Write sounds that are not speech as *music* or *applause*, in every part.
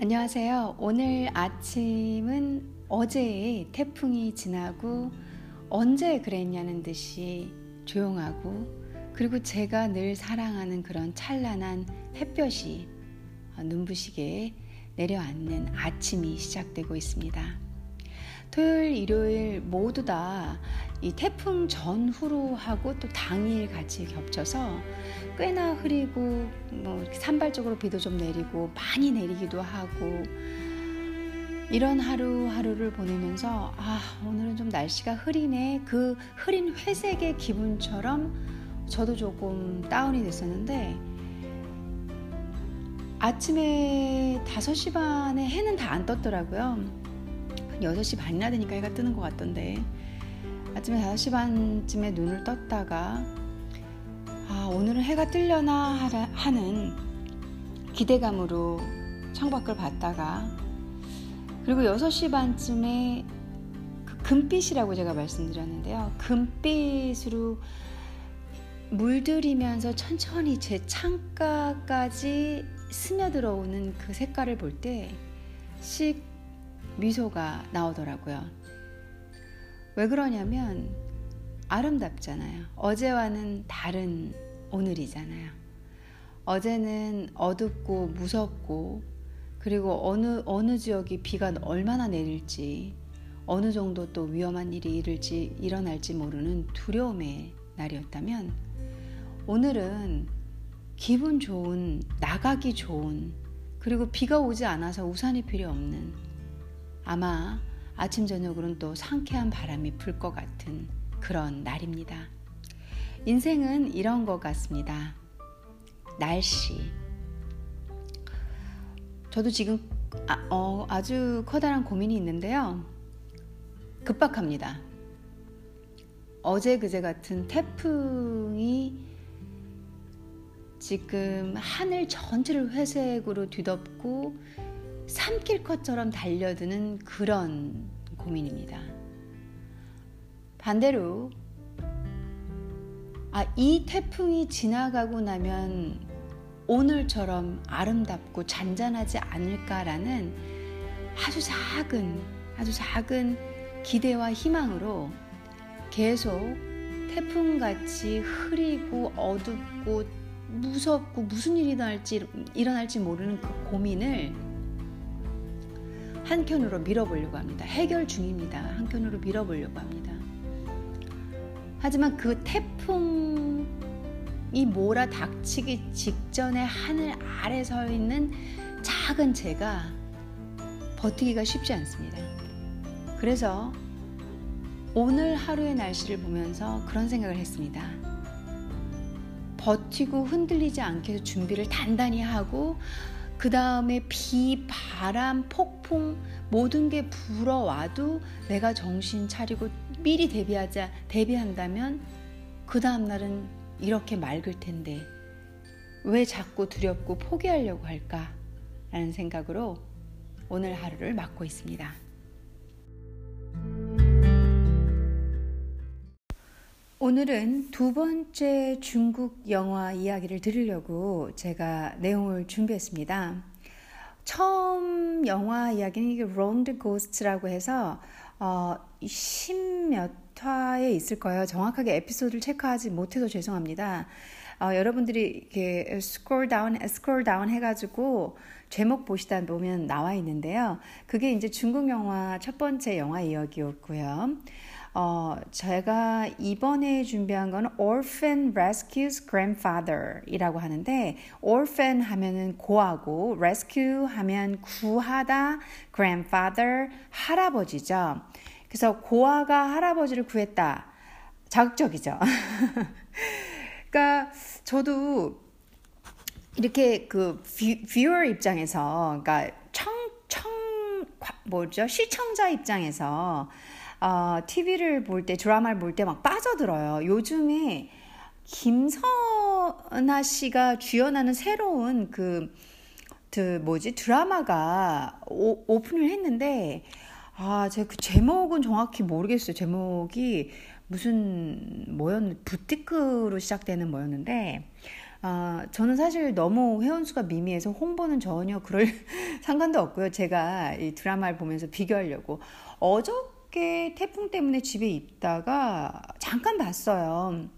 안녕하세요. 오늘 아침은 어제의 태풍이 지나고 언제 그랬냐는 듯이 조용하고 그리고 제가 늘 사랑하는 그런 찬란한 햇볕이 눈부시게 내려앉는 아침이 시작되고 있습니다. 토요일, 일요일 모두 다 이 태풍 전후로 하고 또 당일 같이 겹쳐서 꽤나 흐리고 뭐 산발적으로 비도 좀 내리고 많이 내리기도 하고 이런 하루하루를 보내면서 아 오늘은 좀 날씨가 흐리네. 그 흐린 회색의 기분처럼 저도 조금 다운이 됐었는데 아침에 5시 반에 해는 다 안 떴더라고요 6시 반이나 되니까 해가 뜨는 것 같던데 아침에 5시 반쯤에 눈을 떴다가 아 오늘은 해가 뜰려나 하는 기대감으로 창밖을 봤다가 그리고 6시 반쯤에 그 금빛이라고 제가 말씀드렸는데요. 금빛으로 물들이면서 천천히 제 창가까지 스며들어오는 그 색깔을 볼 때 씩 미소가 나오더라고요. 왜 그러냐면 아름답잖아요. 어제와는 다른 오늘이잖아요. 어제는 어둡고 무섭고 그리고 어느 어느 지역이 비가 얼마나 내릴지 어느 정도 또 위험한 일이 일을지 일어날지 모르는 두려움의 날이었다면 오늘은 기분 좋은 나가기 좋은 그리고 비가 오지 않아서 우산이 필요 없는 아마 아침 저녁으로는 또 상쾌한 바람이 불 것 같은 그런 날입니다. 인생은 이런 것 같습니다. 날씨. 저도 지금 아, 어, 아주 커다란 고민이 있는데요. 급박합니다. 어제 그제 같은 태풍이 지금 하늘 전체를 회색으로 뒤덮고 삼킬 것처럼 달려드는 그런 고민입니다. 반대로 아, 이 태풍이 지나가고 나면 오늘처럼 아름답고 잔잔하지 않을까라는 아주 작은, 아주 작은 기대와 희망으로 계속 태풍같이 흐리고 어둡고 무섭고 무슨 일이 일어날지, 일어날지 모르는 그 고민을 한켠으로 밀어보려고 합니다. 해결 중입니다. 한켠으로 밀어보려고 합니다. 하지만 그 태풍이 몰아 닥치기 직전에 하늘 아래 서 있는 작은 제가 버티기가 쉽지 않습니다. 그래서 오늘 하루의 날씨를 보면서 그런 생각을 했습니다. 버티고 흔들리지 않게 해서 준비를 단단히 하고 그 다음에 비, 바람, 폭풍 모든 게 불어와도 내가 정신 차리고 미리 대비하자 대비한다면 그 다음 날은 이렇게 맑을 텐데 왜 자꾸 두렵고 포기하려고 할까? 라는 생각으로 오늘 하루를 맞고 있습니다. 오늘은 두 번째 중국 영화 이야기를 들으려고 제가 내용을 준비했습니다. 처음 영화 이야기는 이게 Round Ghost라고 해서 어, 10몇 화에 있을 거예요. 정확하게 에피소드를 체크하지 못해서 죄송합니다. 어, 여러분들이 이렇게 스크롤 다운, 스크롤 다운 해가지고 제목 보시다 보면 나와 있는데요. 그게 이제 중국 영화 첫 번째 영화 이야기였고요. 어, 제가 이번에 준비한 건 Orphan Rescues Grandfather 이라고 하는데, Orphan 하면은 고하고, Rescue 하면 구하다, Grandfather, 할아버지죠. 그래서 고아가 할아버지를 구했다. 자극적이죠. *laughs* 그러니까 저도 이렇게 그 뷰어 입장에서, 그러니까 청, 청, 뭐죠? 시청자 입장에서 어, TV를 볼 때, 드라마를 볼 때 막 빠져들어요. 요즘에 김선아 씨가 주연하는 새로운 그, 그 뭐지, 드라마가 오, 오픈을 했는데, 아, 제가 그 제목은 정확히 모르겠어요. 제목이 무슨, 뭐였, 부티크로 시작되는 뭐였는데, 어, 저는 사실 너무 회원수가 미미해서 홍보는 전혀 그럴 *laughs* 상관도 없고요. 제가 이 드라마를 보면서 비교하려고 어저 께 태풍 때문에 집에 있다가 잠깐 봤어요.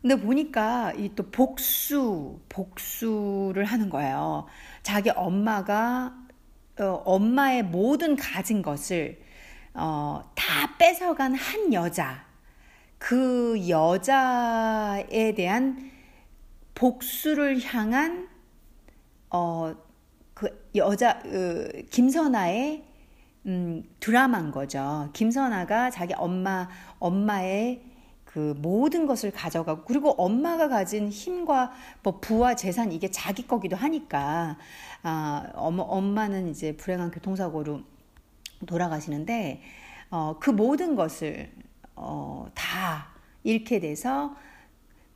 근데 보니까 이 또 복수, 복수를 하는 거예요. 자기 엄마가 어, 엄마의 모든 가진 것을 어, 다 뺏어간 한 여자. 그 여자에 대한 복수를 향한 어, 그 여자 그 김선아의 음, 드라마인 거죠. 김선아가 자기 엄마 엄마의 그 모든 것을 가져가고 그리고 엄마가 가진 힘과 뭐 부와 재산 이게 자기 거기도 하니까 아 엄마 엄마는 이제 불행한 교통사고로 돌아가시는데 어, 그 모든 것을 어, 다 잃게 돼서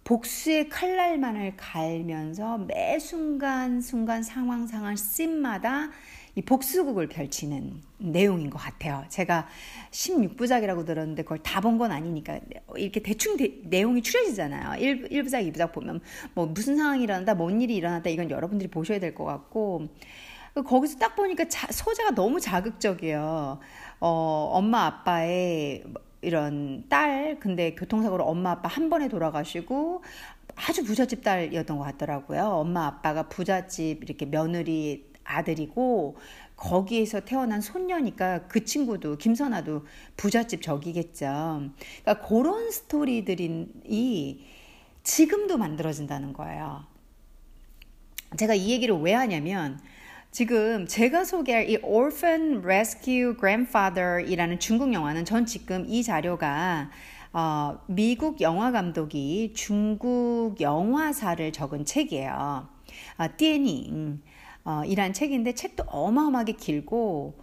복수의 칼날만을 갈면서 매 순간 순간 상황 상황 씬마다 이 복수극을 펼치는 내용인 것 같아요. 제가 16부작이라고 들었는데 그걸 다 본 건 아니니까 이렇게 대충 대, 내용이 추려지잖아요. 1, 1부작, 2부작 보면 뭐 무슨 상황이 일어났다, 뭔 일이 일어났다 이건 여러분들이 보셔야 될 것 같고 거기서 딱 보니까 자, 소재가 너무 자극적이에요. 어, 엄마 아빠의 이런 딸 근데 교통사고로 엄마 아빠 한 번에 돌아가시고 아주 부잣집 딸이었던 것 같더라고요. 엄마 아빠가 부잣집 이렇게 며느리 아들이고 거기에서 태어난 손녀니까 그 친구도 김선아도 부잣집 적이겠죠. 그러니까 그런 스토리들이 지금도 만들어진다는 거예요. 제가 이 얘기를 왜 하냐면 지금 제가 소개할 이 Orphan Rescue Grandfather이라는 중국 영화는 전 지금 이 자료가 어, 미국 영화 감독이 중국 영화사를 적은 책이에요. 어, 电影 어, 이란 책인데 책도 어마어마하게 길고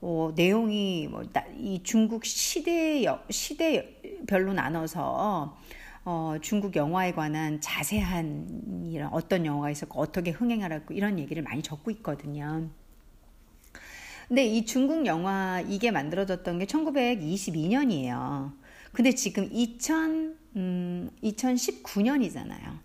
어, 내용이 뭐, 이 중국 시대 시대별로 나눠서 어, 중국 영화에 관한 자세한 이런 어떤 영화가 있었고 어떻게 흥행하라고 이런 얘기를 많이 적고 있거든요. 근데 이 중국 영화 이게 만들어졌던 게 1922년이에요. 근데 지금 2000, 음, 2019년이잖아요.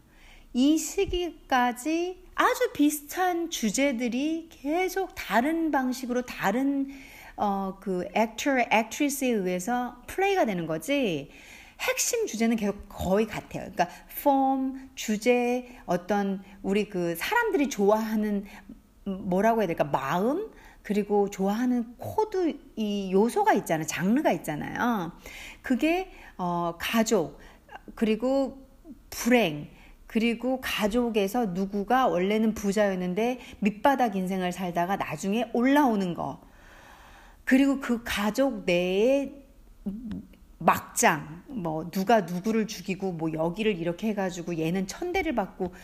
이 시기까지 아주 비슷한 주제들이 계속 다른 방식으로 다른 어, 그 actor, actress에 의해서 플레이가 되는 거지. 핵심 주제는 계속 거의 같아요. 그러니까 폼, 주제, 어떤 우리 그 사람들이 좋아하는 뭐라고 해야 될까 마음 그리고 좋아하는 코드 이 요소가 있잖아요. 장르가 있잖아요. 그게 어 가족 그리고 불행 그리고 가족에서 누구가 원래는 부자였는데 밑바닥 인생을 살다가 나중에 올라오는 거. 그리고 그 가족 내에 막장, 뭐, 누가 누구를 죽이고, 뭐, 여기를 이렇게 해가지고 얘는 천대를 받고,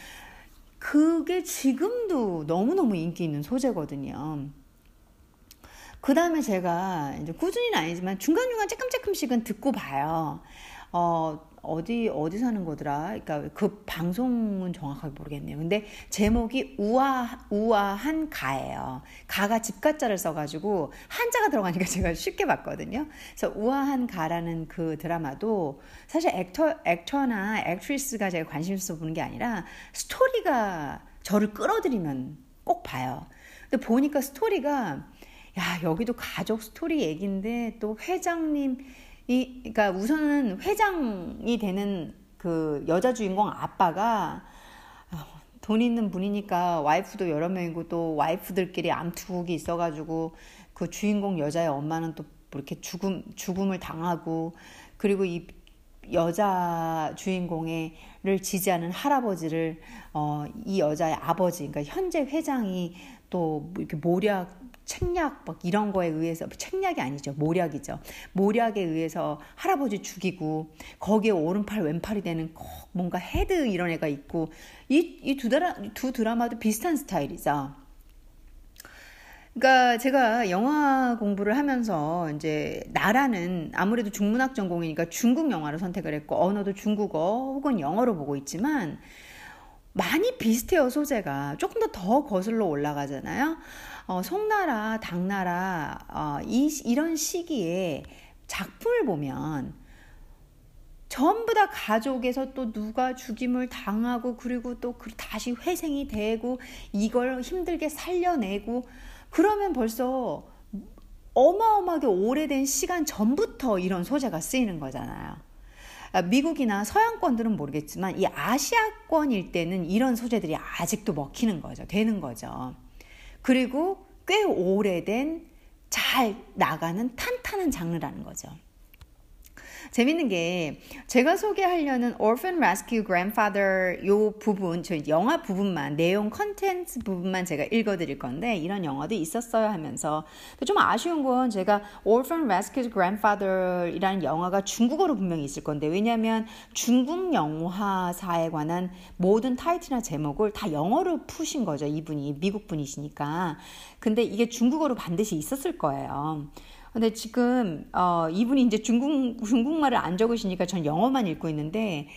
그게 지금도 너무너무 인기 있는 소재거든요. 그 다음에 제가 이제 꾸준히는 아니지만 중간중간 쬐끔쬐끔씩은 듣고 봐요. 어, 어디 어디 사는 거더라. 그러니까 그 방송은 정확하게 모르겠네요. 근데 제목이 우아 우아한 가예요. 가가 집가자를 써가지고 한자가 들어가니까 *laughs* 제가 쉽게 봤거든요. 그래서 우아한 가라는 그 드라마도 사실 actor actor나 actress가 제가 관심 있어 보는 게 아니라 스토리가 저를 끌어들이면 꼭 봐요. 근데 보니까 스토리가 야 여기도 가족 스토리 얘기인데 또 회장님 이, 그러니까 우선은 회장이 되는 그 여자 주인공 아빠가 어, 돈 있는 분이니까 와이프도 여러 명이고 또 와이프들끼리 암투국이 있어가지고 그 주인공 여자의 엄마는 또 이렇게 죽음 죽음을 당하고 그리고 이 여자 주인공의를 지지하는 할아버지를 어, 이 여자의 아버지 그러니까 현재 회장이 또 이렇게 모략 책략 막 이런 거에 의해서 책략이 아니죠 모략이죠 모략에 의해서 할아버지 죽이고 거기에 오른팔 왼팔이 되는 뭔가 헤드 이런 애가 있고 이 이두 드라 두 드라마도 비슷한 스타일이죠. 그러니까 제가 영화 공부를 하면서 이제 나라는 아무래도 중문학 전공이니까 중국 영화를 선택을 했고 언어도 중국어 혹은 영어로 보고 있지만 많이 비슷해요 소재가 조금 더 더 거슬러 올라가잖아요. 어, 송나라, 당나라 어, 이, 이런 시기에 작품을 보면 전부 다 가족에서 또 누가 죽임을 당하고 그리고 또그 다시 회생이 되고 이걸 힘들게 살려내고 그러면 벌써 어마어마하게 오래된 시간 전부터 이런 소재가 쓰이는 거잖아요. 아, 미국이나 서양권들은 모르겠지만 이 아시아권일 때는 이런 소재들이 아직도 먹히는 거죠. 되는 거죠. 그리고 꽤 오래된 잘 나가는 탄탄한 장르라는 거죠. 재밌는 게 제가 소개하려는 Orphan Rescue Grandfather 요 부분, 저 영화 부분만, 내용 컨텐츠 부분만 제가 읽어드릴 건데 이런 영화도 있었어요 하면서. 좀 아쉬운 건 제가 Orphan Rescue Grandfather이라는 영화가 중국어로 분명히 있을 건데 왜냐하면 중국 영화사에 관한 모든 타이틀이나 제목을 다 영어로 푸신 거죠 이분이. 미국 분이시니까. 근데 이게 중국어로 반드시 있었을 거예요. 근데 지금 어, 이분이 이제 중국 중국말을 안 적으시니까 전 영어만 읽고 있는데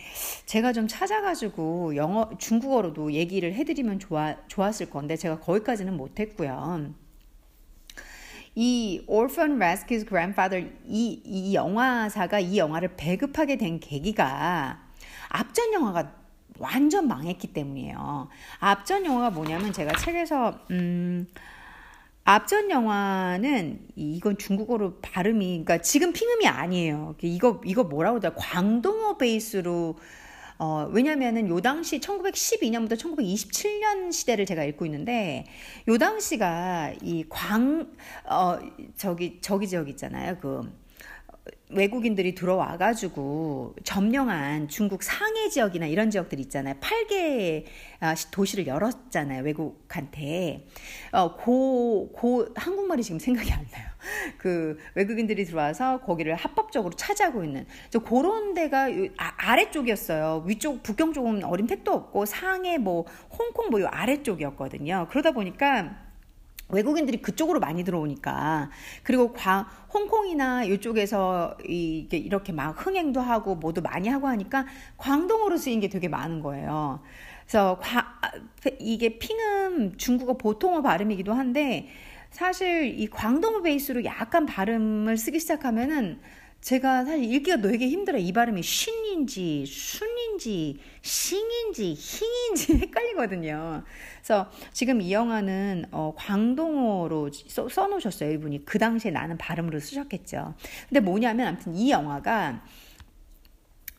제가 좀 찾아가지고 영어 중국어로도 얘기를 해드리면 좋아 좋았을 건데 제가 거기까지는 못했고요. 이 Orphan Rescue's Grandfather 이, 이 영화사가 이 영화를 배급하게 된 계기가 앞전 영화가 완전 망했기 때문이에요. 앞전 영화가 뭐냐면 제가 책에서 음. 앞전 영화는 이건 중국어로 발음이 그러니까 지금 핑음이 아니에요. 이거 이거 뭐라고 하더라 광동어 베이스로 어, 왜냐면은 요 당시 1912년부터 1927년 시대를 제가 읽고 있는데 요 당시가 이 광 어 저기 저기 저기 있잖아요. 그 외국인들이 들어와가지고 점령한 중국 상해 지역이나 이런 지역들 있잖아요. 8개 아, 도시를 열었잖아요. 외국한테. 어, 고, 고, 한국말이 지금 생각이 안 나요. *laughs* 그 외국인들이 들어와서 거기를 합법적으로 차지하고 있는. 저 그런 데가 아, 아래쪽이었어요. 위쪽, 북경 쪽은 어린 택도 없고 상해 뭐, 홍콩 뭐 요 아래쪽이었거든요. 그러다 보니까 외국인들이 그쪽으로 많이 들어오니까 그리고 과, 홍콩이나 이쪽에서 이렇게 막 흥행도 하고 뭐도 많이 하고 하니까 광동어로 쓰인 게 되게 많은 거예요. 그래서 과, 이게 핑음 중국어 보통어 발음이기도 한데 사실 이 광동어 베이스로 약간 발음을 쓰기 시작하면은 제가 사실 읽기가 되게 힘들어요. 이 발음이 쉰인지 순인지 싱인지 힝인지 *laughs* 헷갈리거든요. 그래서 지금 이 영화는 어, 광동어로 써, 써놓으셨어요. 이분이 그 당시에 나는 발음으로 쓰셨겠죠. 근데 뭐냐면 아무튼 이 영화가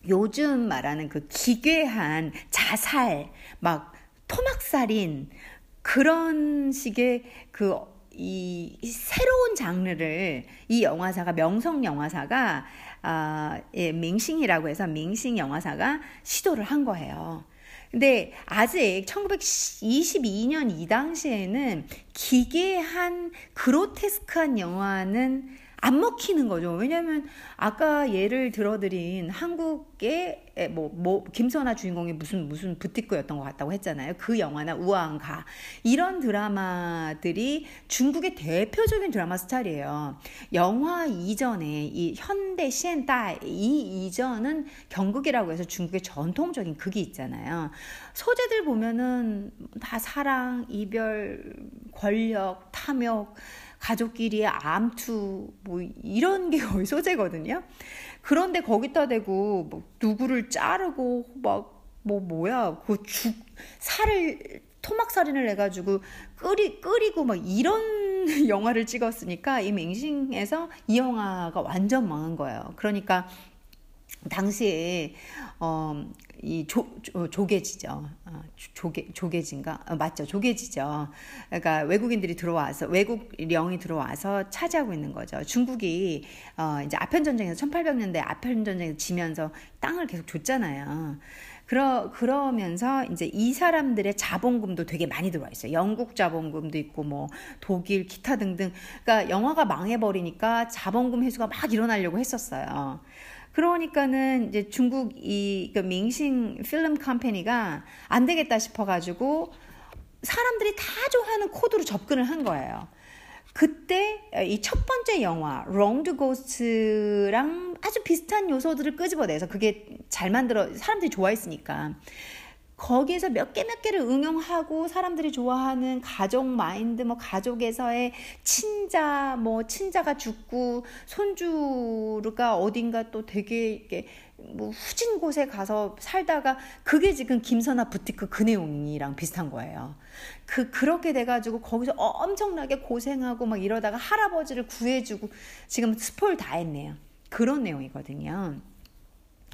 요즘 말하는 그 기괴한 자살, 막 토막살인 그런 식의 그 이 새로운 장르를 이 영화사가 명성 영화사가 아, 예, 밍싱이라고 해서 밍싱 영화사가 시도를 한 거예요. 근데 아직 1922년 이 당시에는 기괴한 그로테스크한 영화는 안 먹히는 거죠. 왜냐하면 아까 예를 들어드린 한국의 뭐, 뭐 김선아 주인공이 무슨 무슨 부티크였던 것 같다고 했잖아요. 그 영화나 우아한 가 이런 드라마들이 중국의 대표적인 드라마 스타일이에요. 영화 이전에 이 현대 시엔다 이 이전은 경극이라고 해서 중국의 전통적인 극이 있잖아요. 소재들 보면은 다 사랑, 이별, 권력, 탐욕 가족끼리의 암투 뭐 이런 게 거의 소재거든요. 그런데 거기다 대고 뭐 누구를 자르고 막 뭐 뭐야 그 죽 살을 토막살인을 해가지고 끓이 끓이고 막 이런 *laughs* 영화를 찍었으니까 이 맹싱에서 이 영화가 완전 망한 거예요. 그러니까 당시에 어, 이 조, 조, 조개지죠. 어, 조개, 조개진가? 어, 맞죠. 조개지죠. 그러니까 외국인들이 들어와서, 외국령이 들어와서 차지하고 있는 거죠. 중국이, 어, 이제 아편전쟁에서 1800년대 아편전쟁에서 지면서 땅을 계속 줬잖아요. 그러, 그러면서 이제 이 사람들의 자본금도 되게 많이 들어와 있어요. 영국 자본금도 있고 뭐 독일, 기타 등등. 그러니까 영화가 망해버리니까 자본금 회수가 막 일어나려고 했었어요. 그러니까는 이제 중국 이 그 밍싱 Film Company가 안 되겠다 싶어가지고 사람들이 다 좋아하는 코드로 접근을 한 거예요. 그때 이 첫 번째 영화 Wronged Ghost랑 아주 비슷한 요소들을 끄집어내서 그게 잘 만들어 사람들이 좋아했으니까 거기에서 몇 개 몇 개를 응용하고 사람들이 좋아하는 가족 마인드, 뭐 가족에서의 친자, 뭐 친자가 죽고 손주가 어딘가 또 되게 이렇게 뭐 후진 곳에 가서 살다가 그게 지금 김선아 부티크 그 내용이랑 비슷한 거예요. 그 그렇게 돼가지고 거기서 엄청나게 고생하고 막 이러다가 할아버지를 구해주고 지금 스포일 다 했네요. 그런 내용이거든요.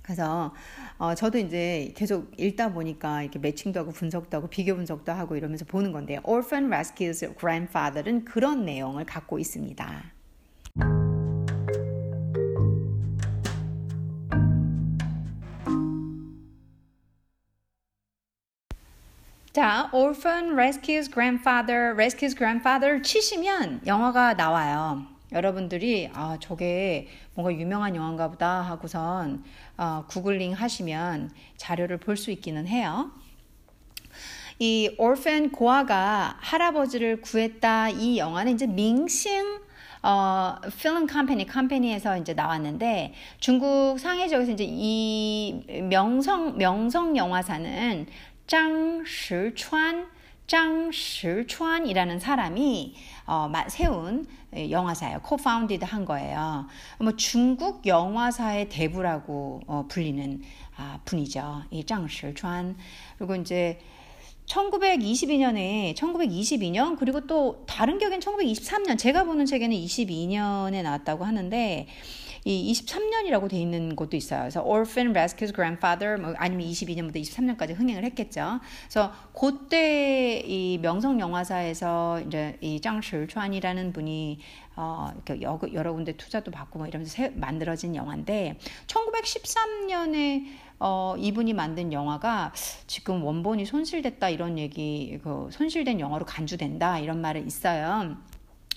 그래서 어, 저도 이제 계속 읽다 보니까 이렇게 매칭도 하고 분석도 하고 비교 분석도 하고 이러면서 보는 건데요. Orphan Rescues Grandfather은 그런 내용을 갖고 있습니다. 자, Orphan Rescues Grandfather, Rescues Grandfather 치시면 영화가 나와요. 여러분들이 아 저게 뭔가 유명한 영화인가 보다 하고선 어, 구글링 하시면 자료를 볼 수 있기는 해요. 이 orphan 고아가 할아버지를 구했다 이 영화는 이제 밍싱 어, 필름 컴퍼니 컴퍼니에서 이제 나왔는데 중국 상해 지역에서 이제 이 명성 명성 영화사는 짱石川 짱실추안이라는 사람이 어, 세운 예, 영화사예요. 코파운디드 한 거예요. 뭐 중국 영화사의 대부라고 어, 불리는 아, 분이죠. 이 짱실추안 그리고 이제 1922년에 1922년 그리고 또 다른 격엔 1923년 제가 보는 책에는 22년에 나왔다고 하는데 이 23년이라고 돼 있는 곳도 있어요. 그래서 Orphan Rescues Grandfather 뭐 아니면 22년부터 23년까지 흥행을 했겠죠. 그래서 그때 이 명성 영화사에서 이제 이 장실川이라는 분이 어, 여러, 여러 군데 투자도 받고 뭐 이러면서 새, 만들어진 영화인데 1913년에 어, 이분이 만든 영화가 지금 원본이 손실됐다 이런 얘기, 그 손실된 영화로 간주된다 이런 말이 있어요.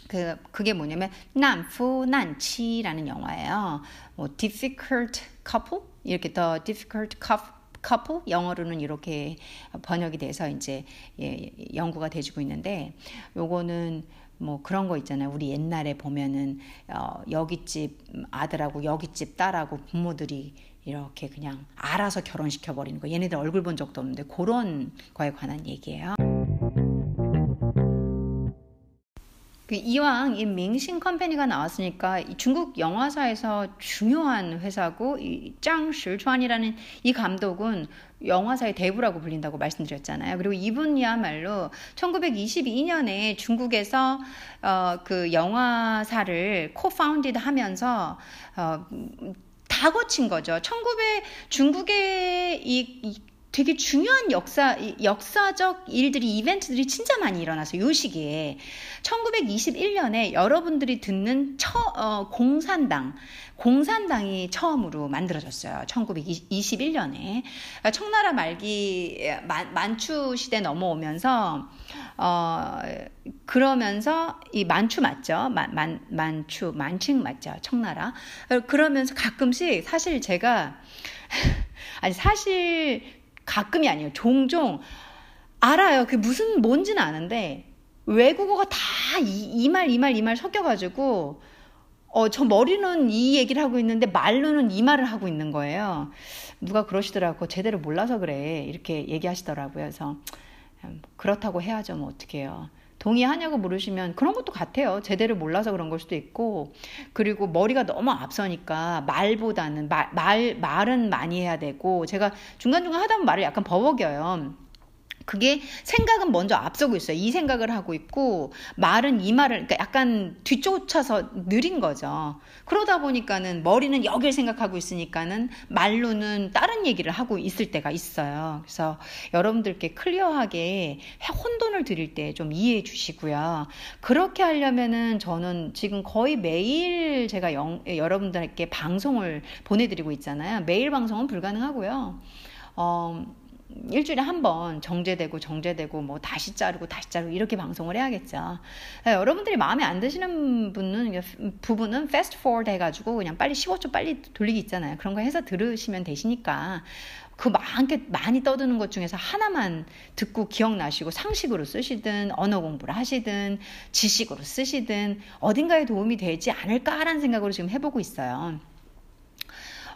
그 그게 뭐냐면 난푸 난치라는 영화예요. 뭐 difficult couple 이렇게 더 difficult couple 영어로는 이렇게 번역이 돼서 이제 예, 연구가 되어지고 있는데 요거는 뭐 그런 거 있잖아요. 우리 옛날에 보면은 어, 여기 집 아들하고 여기 집 딸하고 부모들이 이렇게 그냥 알아서 결혼시켜 버리는 거. 얘네들 얼굴 본 적도 없는데 그런 거에 관한 얘기예요. 그 이왕 이 밍싱 Company가 나왔으니까 중국 영화사에서 중요한 회사고 이 张石川이라는 이 감독은 영화사의 대부라고 불린다고 말씀드렸잖아요. 그리고 이분이야말로 1922년에 중국에서 어, 그 영화사를 코파운디드 하면서 어, 다 거친 거죠. 1900 중국의 이, 이 되게 중요한 역사, 역사적 일들이, 이벤트들이 진짜 많이 일어나서 요 시기에 1921년에 여러분들이 듣는 처, 어, 공산당, 공산당이 처음으로 만들어졌어요. 1921년에. 그러니까 청나라 말기, 만, 만추 시대 넘어오면서, 어, 그러면서 이 만추 맞죠? 만, 만, 만추, 만칭 맞죠? 청나라. 그러면서 가끔씩 사실 제가, *laughs* 아니, 사실 가끔이 아니에요. 종종 알아요. 그 무슨 뭔지는 아는데 외국어가 다 이 말 이 말 이 말 섞여가지고 어, 저 머리는 이 얘기를 하고 있는데 말로는 이 말을 하고 있는 거예요. 누가 그러시더라고. 제대로 몰라서 그래. 이렇게 얘기하시더라고요. 그래서 음, 그렇다고 해야죠. 뭐 어떡해요. 동의하냐고 물으시면 그런 것도 같아요. 제대로 몰라서 그런 걸 수도 있고 그리고 머리가 너무 앞서니까 말보다는 말, 말 말은 많이 해야 되고 제가 중간중간 하다 보면 말을 약간 버벅여요. 그게 생각은 먼저 앞서고 있어요. 이 생각을 하고 있고 말은 이 말을 그러니까 약간 뒤쫓아서 느린 거죠. 그러다 보니까는 머리는 여길 생각하고 있으니까는 말로는 다른 얘기를 하고 있을 때가 있어요. 그래서 여러분들께 클리어하게 혼돈을 드릴 때 좀 이해해 주시고요. 그렇게 하려면은 저는 지금 거의 매일 제가 영, 여러분들께 방송을 보내드리고 있잖아요. 매일 방송은 불가능하고요. 어, 일주일에 한 번 정제되고 정제되고 뭐 다시 자르고 다시 자르고 이렇게 방송을 해야겠죠. 네, 여러분들이 마음에 안 드시는 분은 부분은 fast forward 해가지고 그냥 빨리 15초 빨리 돌리기 있잖아요. 그런 거 해서 들으시면 되시니까 그 많게 많이 떠드는 것 중에서 하나만 듣고 기억나시고 상식으로 쓰시든 언어 공부를 하시든 지식으로 쓰시든 어딘가에 도움이 되지 않을까라는 생각으로 지금 해보고 있어요.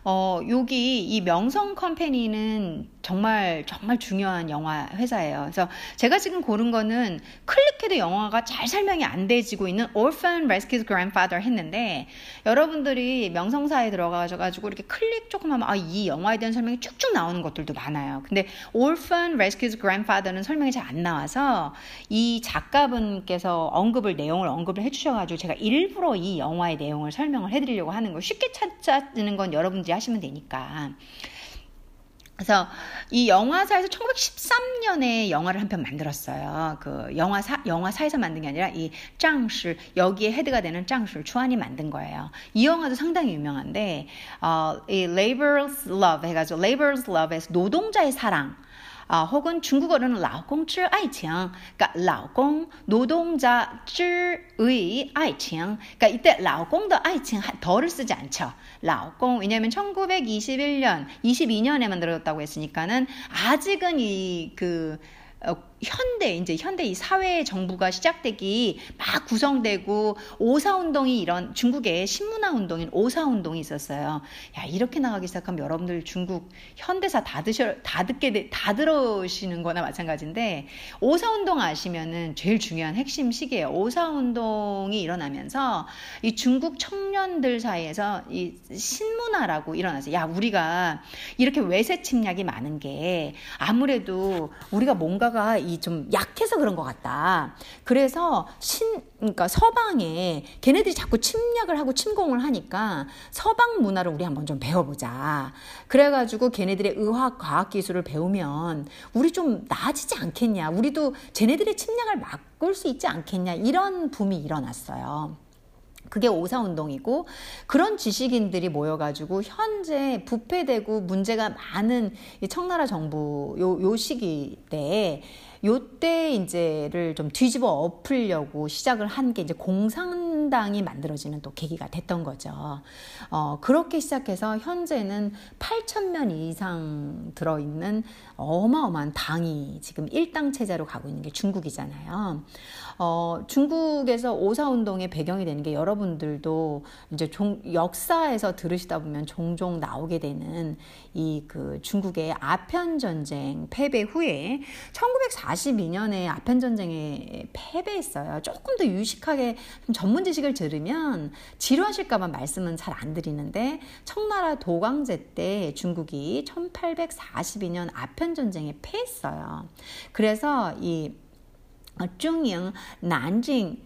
어, 여기 이 명성 컴퍼니는 정말 정말 중요한 영화 회사예요. 그래서 제가 지금 고른 거는 클릭해도 영화가 잘 설명이 안 돼지고 있는 Orphan Rescues Grandfather 했는데 여러분들이 명성사에 들어가셔가지고 이렇게 클릭 조금 하면 아, 이 영화에 대한 설명이 쭉쭉 나오는 것들도 많아요. 근데 Orphan Rescues Grandfather는 설명이 잘 안 나와서 이 작가분께서 언급을 내용을 언급을 해주셔가지고 제가 일부러 이 영화의 내용을 설명을 해드리려고 하는 거 쉽게 찾는 건 여러분들이 하시면 되니까. 그래서 이 영화사에서 1913년에 영화를 한 편 만들었어요. 그 영화사 영화사에서 만든 게 아니라 이 짱실 여기에 헤드가 되는 짱실 추안이 만든 거예요. 이 영화도 상당히 유명한데 어, 이 Labor's Love 해가지고 Labor's Love에서 노동자의 사랑 아, 혹은 중국어로는 老公之爱情, 그러니까 老公 노동자之의 爱情. 그러니까 이때 老公的爱情 더를 쓰지 않죠. 老公 왜냐하면 1921년, 22년에 만들어졌다고 했으니까는 아직은 이그 어, 현대 이제 현대 이 사회 정부가 시작되기 막 구성되고 오사 운동이 이런 중국의 신문화 운동인 오사 운동이 있었어요. 야 이렇게 나가기 시작하면 여러분들 중국 현대사 다 드셔 다 듣게 다 들으시는 거나 마찬가지인데 오사 운동 아시면은 제일 중요한 핵심 시기예요. 오사 운동이 일어나면서 이 중국 청년들 사이에서 이 신문화라고 일어나서 야 우리가 이렇게 외세 침략이 많은 게 아무래도 우리가 뭔가가 이좀 약해서 그런 것 같다. 그래서 신, 그러니까 서방에 걔네들이 자꾸 침략을 하고 침공을 하니까 서방 문화를 우리 한번 좀 배워보자. 그래가지고 걔네들의 의학, 과학 기술을 배우면 우리 좀 나아지지 않겠냐. 우리도 쟤네들의 침략을 막을 수 있지 않겠냐. 이런 붐이 일어났어요. 그게 오사운동이고 그런 지식인들이 모여가지고 현재 부패되고 문제가 많은 청나라 정부 요, 요 시기 때 요때 이제를 좀 뒤집어 엎으려고 시작을 한 게 이제 공산당이 만들어지는 또 계기가 됐던 거죠. 어, 그렇게 시작해서 현재는 8천명 이상 들어있는 어마어마한 당이 지금 일당 체제로 가고 있는 게 중국이잖아요. 어, 중국에서 오사운동의 배경이 되는 게 여러분들도 이제 종, 역사에서 들으시다 보면 종종 나오게 되는 이 그 중국의 아편 전쟁 패배 후에 1942년에 아편 전쟁에 패배했어요. 조금 더 유식하게 좀 전문 지식을 들으면 지루하실까봐 말씀은 잘 안 드리는데 청나라 도광제 때 중국이 1842년 아편 전쟁에 패했어요. 그래서 이 중영 난징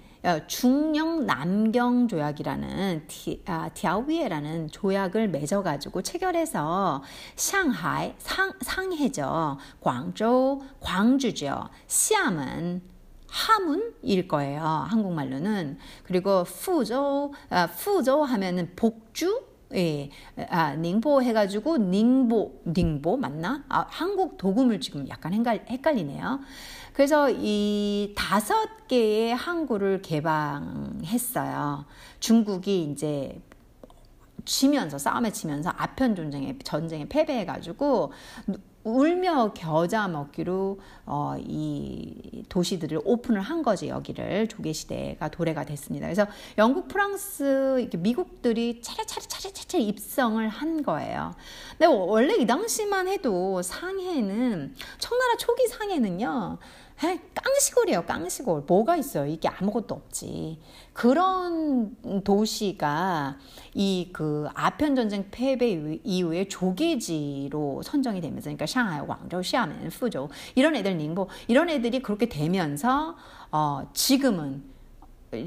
중영 남경 조약이라는 티, 아, 디아위에라는 조약을 맺어가지고 체결해서 상하이 상 상해죠, 광州, 광주죠, 시아문 하문일 거예요. 한국말로는 그리고 푸조 아, 푸조 하면은 복주 예, 아, 닝보 해가지고 닝보, 닝보 맞나? 아, 한국 도금을 지금 약간 헷갈, 헷갈리네요. 그래서 이 다섯 개의 항구를 개방했어요. 중국이 이제 치면서 싸움에 치면서 아편 전쟁에 전쟁에 패배해가지고 울며 겨자 먹기로 어, 이 도시들을 오픈을 한 거지 여기를 조개 시대가 도래가 됐습니다. 그래서 영국, 프랑스, 미국들이 차례차례 차례차례 입성을 한 거예요. 근데 원래 이 당시만 해도 상해는 청나라 초기 상해는요. 에 깡시골이에요, 깡시골. 뭐가 있어요? 이게 아무것도 없지. 그런 도시가 이 그 아편 전쟁 패배 이후에 조개지로 선정이 되면서 그러니까 상하이, 왕州, 샤멘, 푸조 이런 애들 닝보 이런 애들이 그렇게 되면서 어 지금은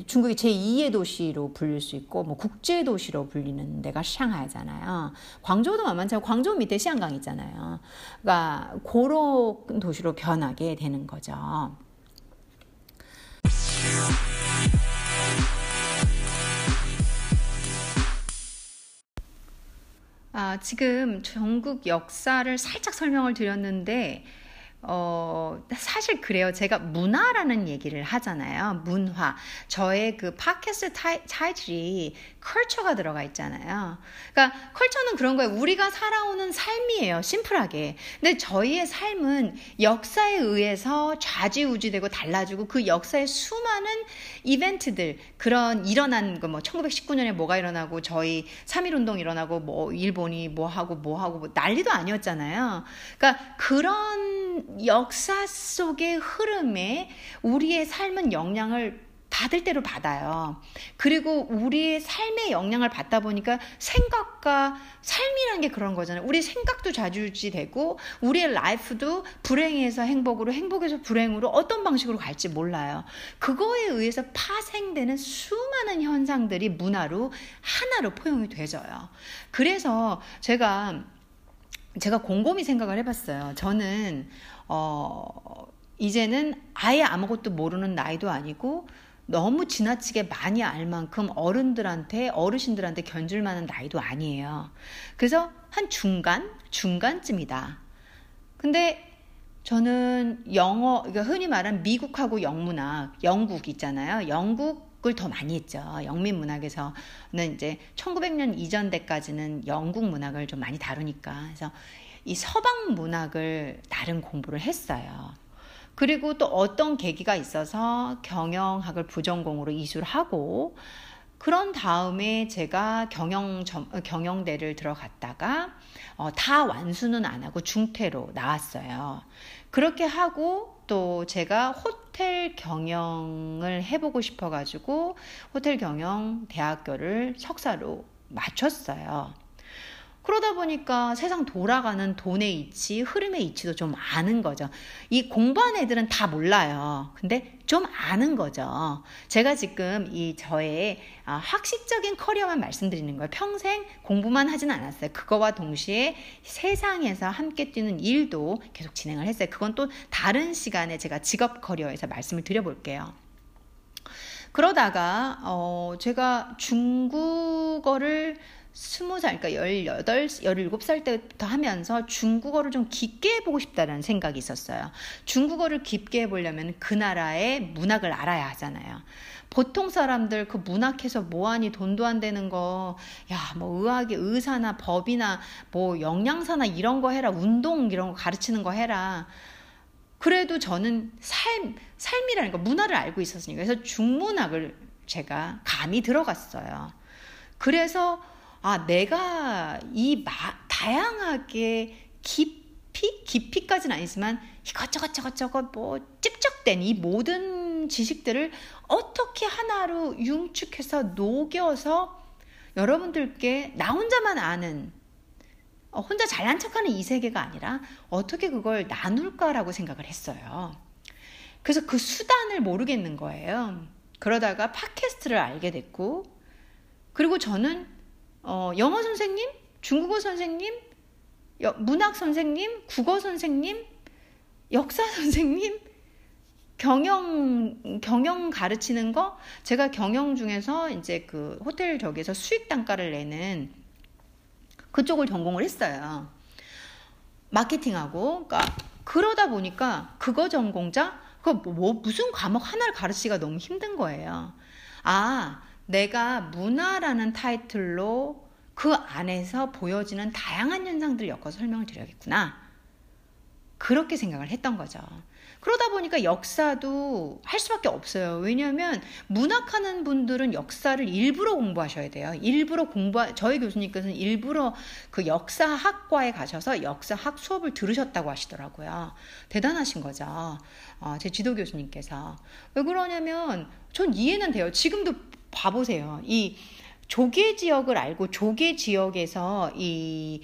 중국의 제2의 도시로 불릴 수 있고 뭐 국제 도시로 불리는 데가 상하이잖아요. 광저우도 만만치 않고 광저우 밑에 시안강 있잖아요. 그러니까 그런 도시로 변하게 되는 거죠. 아, 지금 전국 역사를 살짝 설명을 드렸는데 어, 사실 그래요. 제가 문화라는 얘기를 하잖아요. 문화. 저의 그 팟캐스트 타이, 타이틀이 컬처가 들어가 있잖아요. 그러니까 컬처는 그런 거예요. 우리가 살아오는 삶이에요. 심플하게. 근데 저희의 삶은 역사에 의해서 좌지우지되고 달라지고 그 역사의 수많은 이벤트들, 그런 일어난 거, 뭐 1919년에 뭐가 일어나고 저희 3.1 운동 일어나고 뭐 일본이 뭐 하고 뭐 하고 뭐 난리도 아니었잖아요. 그러니까 그런 역사 속의 흐름에 우리의 삶은 영향을 받을 대로 받아요. 그리고 우리의 삶의 영향을 받다 보니까 생각과 삶이란 게 그런 거잖아요. 우리 생각도 좌지우지되고 우리의 라이프도 불행에서 행복으로 행복에서 불행으로 어떤 방식으로 갈지 몰라요. 그거에 의해서 파생되는 수많은 현상들이 문화로 하나로 포용이 되져요. 그래서 제가 제가 곰곰이 생각을 해봤어요. 저는 어, 이제는 아예 아무것도 모르는 나이도 아니고 너무 지나치게 많이 알 만큼 어른들한테 어르신들한테 견줄 만한 나이도 아니에요. 그래서 한 중간 중간쯤이다. 근데 저는 영어 그러니까 흔히 말하는 미국하고 영문학 영국 있잖아요. 영국 을더 많이 했죠. 영민 문학에서는 이제 1900년 이전 때까지는 영국 문학을 좀 많이 다루니까 그래서 이 서방 문학을 나름 공부를 했어요. 그리고 또 어떤 계기가 있어서 경영학을 부전공으로 이수를 하고 그런 다음에 제가 경영 경영대를 들어갔다가 어, 다 완수는 안 하고 중퇴로 나왔어요. 그렇게 하고 또 제가 호텔 경영을 해보고 싶어가지고 호텔 경영 대학교를 석사로 마쳤어요. 그러다 보니까 세상 돌아가는 돈의 이치, 흐름의 이치도 좀 아는 거죠. 이 공부한 애들은 다 몰라요. 근데 좀 아는 거죠. 제가 지금 이 저의 아, 학식적인 커리어만 말씀드리는 거예요. 평생 공부만 하진 않았어요. 그거와 동시에 세상에서 함께 뛰는 일도 계속 진행을 했어요. 그건 또 다른 시간에 제가 직업 커리어에서 말씀을 드려볼게요. 그러다가 어 제가 중국어를 스무 살, 그러니까 열여덟, 열일곱 살 때부터 하면서 중국어를 좀 깊게 해보고 싶다는 생각이 있었어요. 중국어를 깊게 해보려면 그 나라의 문학을 알아야 하잖아요. 보통 사람들 그 문학해서 뭐하니 돈도 안 되는 거, 야, 뭐 의학의 의사나 법이나 뭐 영양사나 이런 거 해라, 운동 이런 거 가르치는 거 해라. 그래도 저는 삶, 삶이라는 거, 문화를 알고 있었으니까. 그래서 중문학을 제가 감이 들어갔어요. 그래서 아, 내가 이 마, 다양하게 깊이, 깊이까지는 아니지만 이것저것 저것저것 뭐 찝쩍된 이 모든 지식들을 어떻게 하나로 융축해서 녹여서 여러분들께 나 혼자만 아는 어, 혼자 잘난 척하는 이 세계가 아니라 어떻게 그걸 나눌까라고 생각을 했어요. 그래서 그 수단을 모르겠는 거예요. 그러다가 팟캐스트를 알게 됐고, 그리고 저는 어, 영어 선생님, 중국어 선생님, 여, 문학 선생님, 국어 선생님, 역사 *laughs* 선생님, 경영 경영 가르치는 거 제가 경영 중에서 이제 그 호텔 저기에서 수익 단가를 내는 그쪽을 전공을 했어요. 마케팅하고 그러니까 그러다 보니까 그거 전공자 그뭐 무슨 과목 하나를 가르치기가 너무 힘든 거예요. 아, 내가 문화라는 타이틀로 그 안에서 보여지는 다양한 현상들을 엮어서 설명을 드려야겠구나. 그렇게 생각을 했던 거죠. 그러다 보니까 역사도 할 수밖에 없어요. 왜냐하면 문학하는 분들은 역사를 일부러 공부하셔야 돼요. 일부러 공부, 저희 교수님께서는 일부러 그 역사학과에 가셔서 역사학 수업을 들으셨다고 하시더라고요. 대단하신 거죠. 어, 제 지도 교수님께서. 왜 그러냐면 전 이해는 돼요. 지금도 봐보세요. 이 조개 지역을 알고 조개 지역에서 이,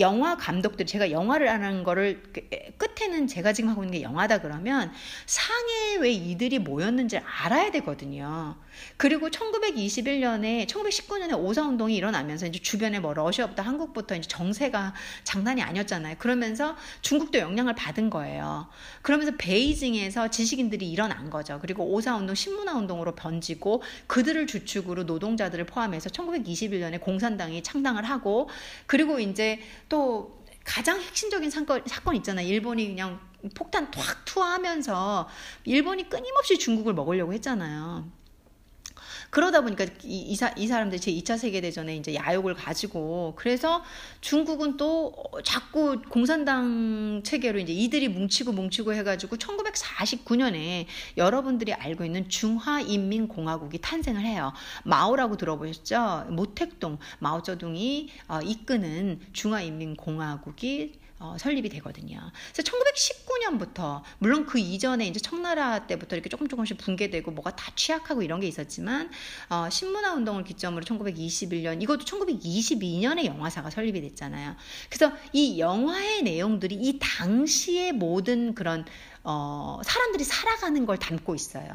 영화 감독들 제가 영화를 하는 거를 그, 끝에는 제가 지금 하고 있는 게 영화다 그러면 상해에 왜 이들이 모였는지 알아야 되거든요. 그리고 1921년에 1919년에 오사 운동이 일어나면서 이제 주변에 뭐 러시아부터 한국부터 이제 정세가 장난이 아니었잖아요. 그러면서 중국도 영향을 받은 거예요. 그러면서 베이징에서 지식인들이 일어난 거죠. 그리고 오사 운동, 신문화 운동으로 번지고 그들을 주축으로 노동자들을 포함해서 1921년에 공산당이 창당을 하고 그리고 이제 또 가장 핵심적인 사건, 사건 있잖아요. 일본이 그냥 폭탄 탁 투하하면서 일본이 끊임없이 중국을 먹으려고 했잖아요. 그러다 보니까 이, 이, 사, 이 사람들 제 2차 세계대전에 이제 야욕을 가지고 그래서 중국은 또 자꾸 공산당 체계로 이제 이들이 뭉치고 뭉치고 해가지고 1949년에 여러분들이 알고 있는 중화인민공화국이 탄생을 해요. 마오라고 들어보셨죠? 모택동 마오쩌둥이 어, 이끄는 중화인민공화국이 어, 설립이 되거든요. 그래서 1919년부터 물론 그 이전에 이제 청나라 때부터 이렇게 조금 조금씩 붕괴되고 뭐가 다 취약하고 이런 게 있었지만 어, 신문화 운동을 기점으로 1921년 이것도 1922년에 영화사가 설립이 됐잖아요. 그래서 이 영화의 내용들이 이 당시의 모든 그런 어, 사람들이 살아가는 걸 담고 있어요.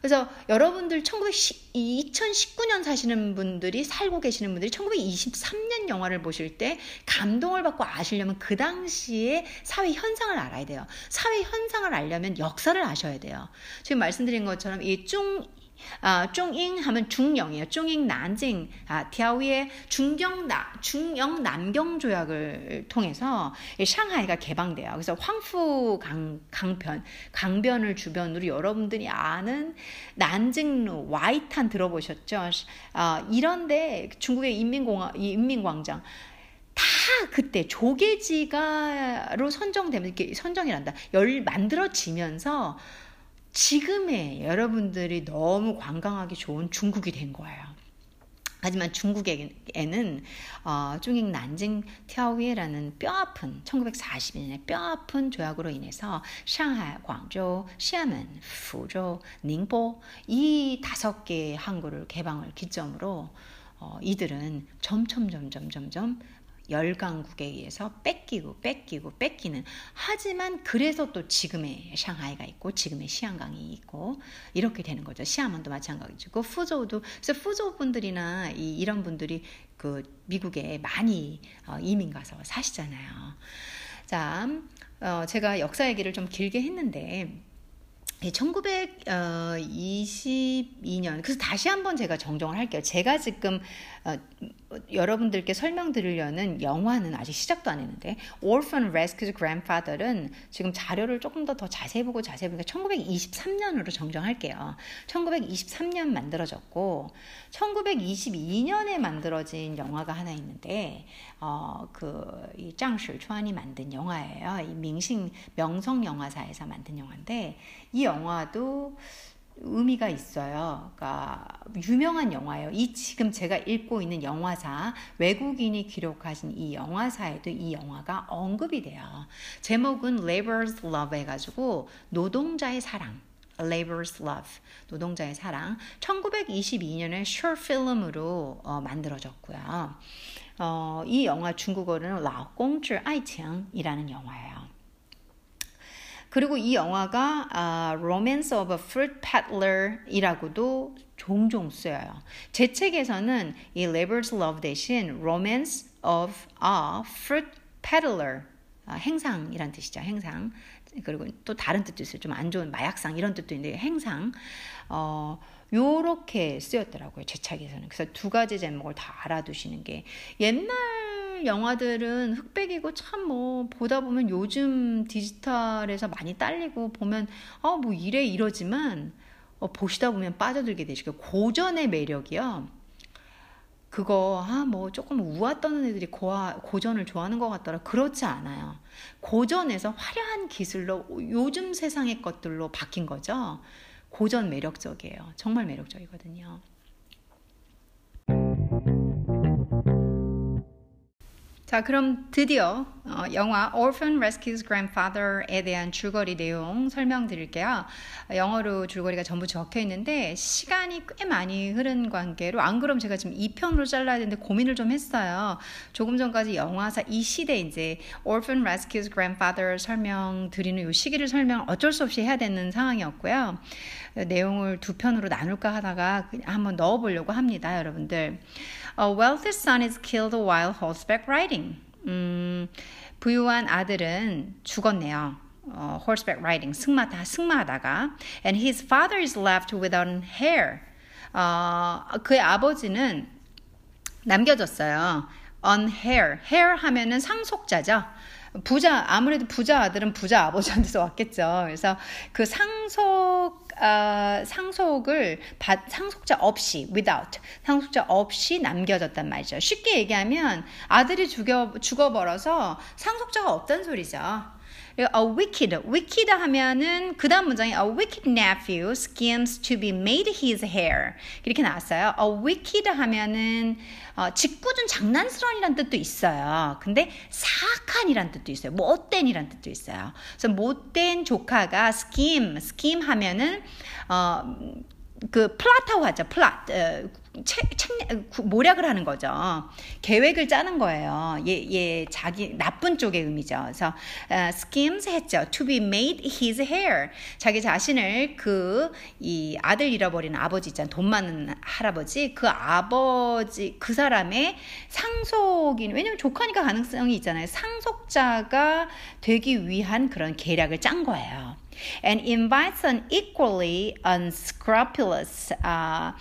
그래서 여러분들 1910, 2019년 사시는 분들이 살고 계시는 분들이 1923년 영화를 보실 때 감동을 받고 아시려면 그 당시에 사회 현상을 알아야 돼요. 사회 현상을 알려면 역사를 아셔야 돼요. 지금 말씀드린 것처럼 이 중 아, 중잉 하면 중영이에요. 중잉 난징 아, 디아위의 중경 나 중영 남경 조약을 통해서 상하이가 개방돼요. 그래서 황후 강 강변 강변을 주변으로 여러분들이 아는 난징루 와이탄 들어보셨죠? 아, 이런데 중국의 인민공화 인민광장 다 그때 조계지가로 선정되면 이렇게 선정이란다. 열 만들어지면서 지금의 여러분들이 너무 관광하기 좋은 중국이 된 거예요. 하지만 중국에는 어, 중잉 난징 티아오이라는 뼈아픈 1942년에 뼈아픈 조약으로 인해서 상하이, 광저우, 시아멘, 푸조, 닝보 이 다섯 개의 항구를 개방을 기점으로 어, 이들은 점점 점점 점점 열강국에 의해서 뺏기고 뺏기고 뺏기는 하지만 그래서 또 지금의 상하이가 있고 지금의 시안강이 있고 이렇게 되는 거죠. 시아먼도 마찬가지고 푸조도 그래서 푸조 분들이나 이, 이런 분들이 그 미국에 많이 어, 이민 가서 사시잖아요. 자, 어, 제가 역사 얘기를 좀 길게 했는데 1922년 그래서 다시 한번 제가 정정을 할게요. 제가 지금 어, 여러분들께 설명드리려는 영화는 아직 시작도 안 했는데 Orphan Rescued Grandfather은 지금 자료를 조금 더 더 자세히 보고 자세히 보니까 1923년으로 정정할게요. 1923년 만들어졌고 1922년에 만들어진 영화가 하나 있는데 어, 그이 장실川이 만든 영화예요. 이明신 명성 영화사에서 만든 영화인데 이 영화도 의미가 있어요. 그러니까 유명한 영화예요. 이 지금 제가 읽고 있는 영화사 외국인이 기록하신 이 영화사에도 이 영화가 언급이 돼요. 제목은 Labor's Love 해가지고 노동자의 사랑. Labor's Love, 노동자의 사랑. 1922년에 숏필름으로 어, 만들어졌고요. 어, 이 영화 중국어로는 라공즈 아이칭이라는 영화예요. 그리고 이 영화가 uh, Romance of a Fruit Peddler이라고도 종종 쓰여요. 제 책에서는 이 Labor's Love 대신 Romance of a Fruit Peddler 아, 행상이란 뜻이죠. 행상. 그리고 또 다른 뜻도 있어요. 좀 안 좋은 마약상 이런 뜻도 있는데 행상. 어, 요렇게 쓰였더라고요. 제 책에서는. 그래서 두 가지 제목을 다 알아두시는 게 옛날 영화들은 흑백이고 참 뭐 보다 보면 요즘 디지털에서 많이 딸리고 보면 어 뭐 이래 이러지만 어, 보시다 보면 빠져들게 되시고 고전의 매력이요. 그거 아 뭐 조금 우아 떠는 애들이 고아, 고전을 좋아하는 것 같더라. 그렇지 않아요. 고전에서 화려한 기술로 요즘 세상의 것들로 바뀐 거죠. 고전 매력적이에요. 정말 매력적이거든요. 자, 그럼 드디어 어, 영화 Orphan Rescues Grandfather에 대한 줄거리 내용 설명드릴게요. 영어로 줄거리가 전부 적혀 있는데 시간이 꽤 많이 흐른 관계로 안 그럼 제가 지금 2편으로 잘라야 되는데 고민을 좀 했어요. 조금 전까지 영화사 이 시대 이제 Orphan Rescues Grandfather 설명 드리는 이 시기를 설명 어쩔 수 없이 해야 되는 상황이었고요. 내용을 두 편으로 나눌까 하다가 한번 넣어보려고 합니다, 여러분들. A wealthy son is killed while horseback riding. 음, 부유한 아들은 죽었네요. 어, horseback riding, 승마, 승마하다가. And his father is left without hair. 어, 그의 아버지는 남겨졌어요. on her. her 하면은 상속자죠. 부자 아무래도 부자 아들은 부자 아버지한테서 왔겠죠. 그래서 그 상속 어, 상속을 받, 상속자 없이 without 상속자 없이 남겨졌단 말이죠. 쉽게 얘기하면 아들이 죽여 죽어버려서 상속자가 없단 소리죠. A wicked, wicked 하면은 그 다음 문장에 a wicked nephew schemes to be made his heir 이렇게 나왔어요. a wicked 하면은 어, 짓궂은 장난스러운이란 뜻도 있어요. 근데 사악한이란 뜻도 있어요. 못된이란 뜻도 있어요. 그래서 못된 조카가 scheme, scheme 하면은 어, 그 플라타고 하죠. 플라 어, 책, 책, 모략을 하는 거죠. 계획을 짜는 거예요. 얘, 얘 자기 나쁜 쪽의 의미죠. 그래서 uh, schemes 했죠. To be made his heir. 자기 자신을 그 이 아들 잃어버린 아버지 있잖아요. 돈 많은 할아버지. 그 아버지 그 사람의 상속인 왜냐면 조카니까 가능성이 있잖아요. 상속자가 되기 위한 그런 계략을 짠 거예요. And invites an equally unscrupulous uh,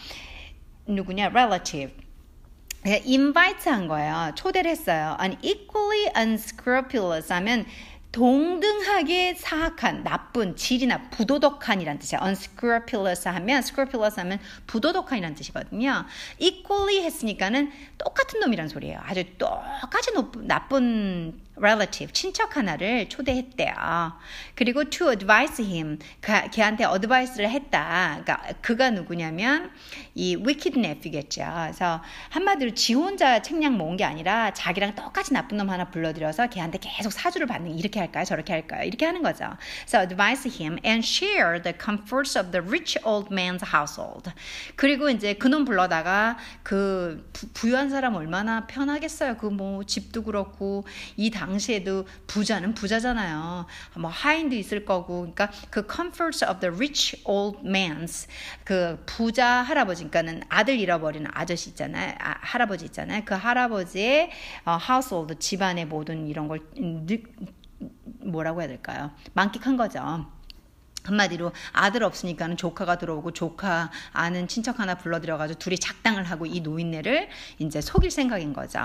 누구냐 relative invite 한 거예요. 초대를 했어요. An equally unscrupulous 하면 동등하게 사악한, 나쁜, 질이나 부도덕한이란 뜻이야. unscrupulous 하면, scrupulous 하면 부도덕한이란 뜻이거든요. equally 했으니까는 똑같은 놈이란 소리예요. 아주 똑같이 나쁜 relative, 친척 하나를 초대했대요. 그리고 to advise him, 그, 걔한테 advice를 했다. 그러니까 그가 누구냐면 이 wicked nephew겠죠. 그래서 한마디로 지 혼자 책량 모은 게 아니라 자기랑 똑같이 나쁜 놈 하나 불러들여서 걔한테 계속 사주를 받는 이렇게 할까요? 저렇게 할까요? 이렇게 하는 거죠. So advise him and share the comforts of the rich old man's household. 그리고 이제 그놈 불러다가 그 부, 유한 사람 얼마나 편하겠어요. 그 뭐 집도 그렇고 이 당시에도 부자는 부자잖아요. 뭐 하인도 있을 거고, 그러니까 그 comforts of the rich old man's 그 부자 할아버지, 그러니까는 아들 잃어버린 아저씨 있잖아요, 아, 할아버지 있잖아요. 그 할아버지의 어, household 집안의 모든 이런 걸 뭐라고 해야 될까요? 만끽한 거죠. 한마디로 아들 없으니까는 조카가 들어오고 조카 아는 친척 하나 불러들여가지고 둘이 작당을 하고 이 노인네를 이제 속일 생각인 거죠.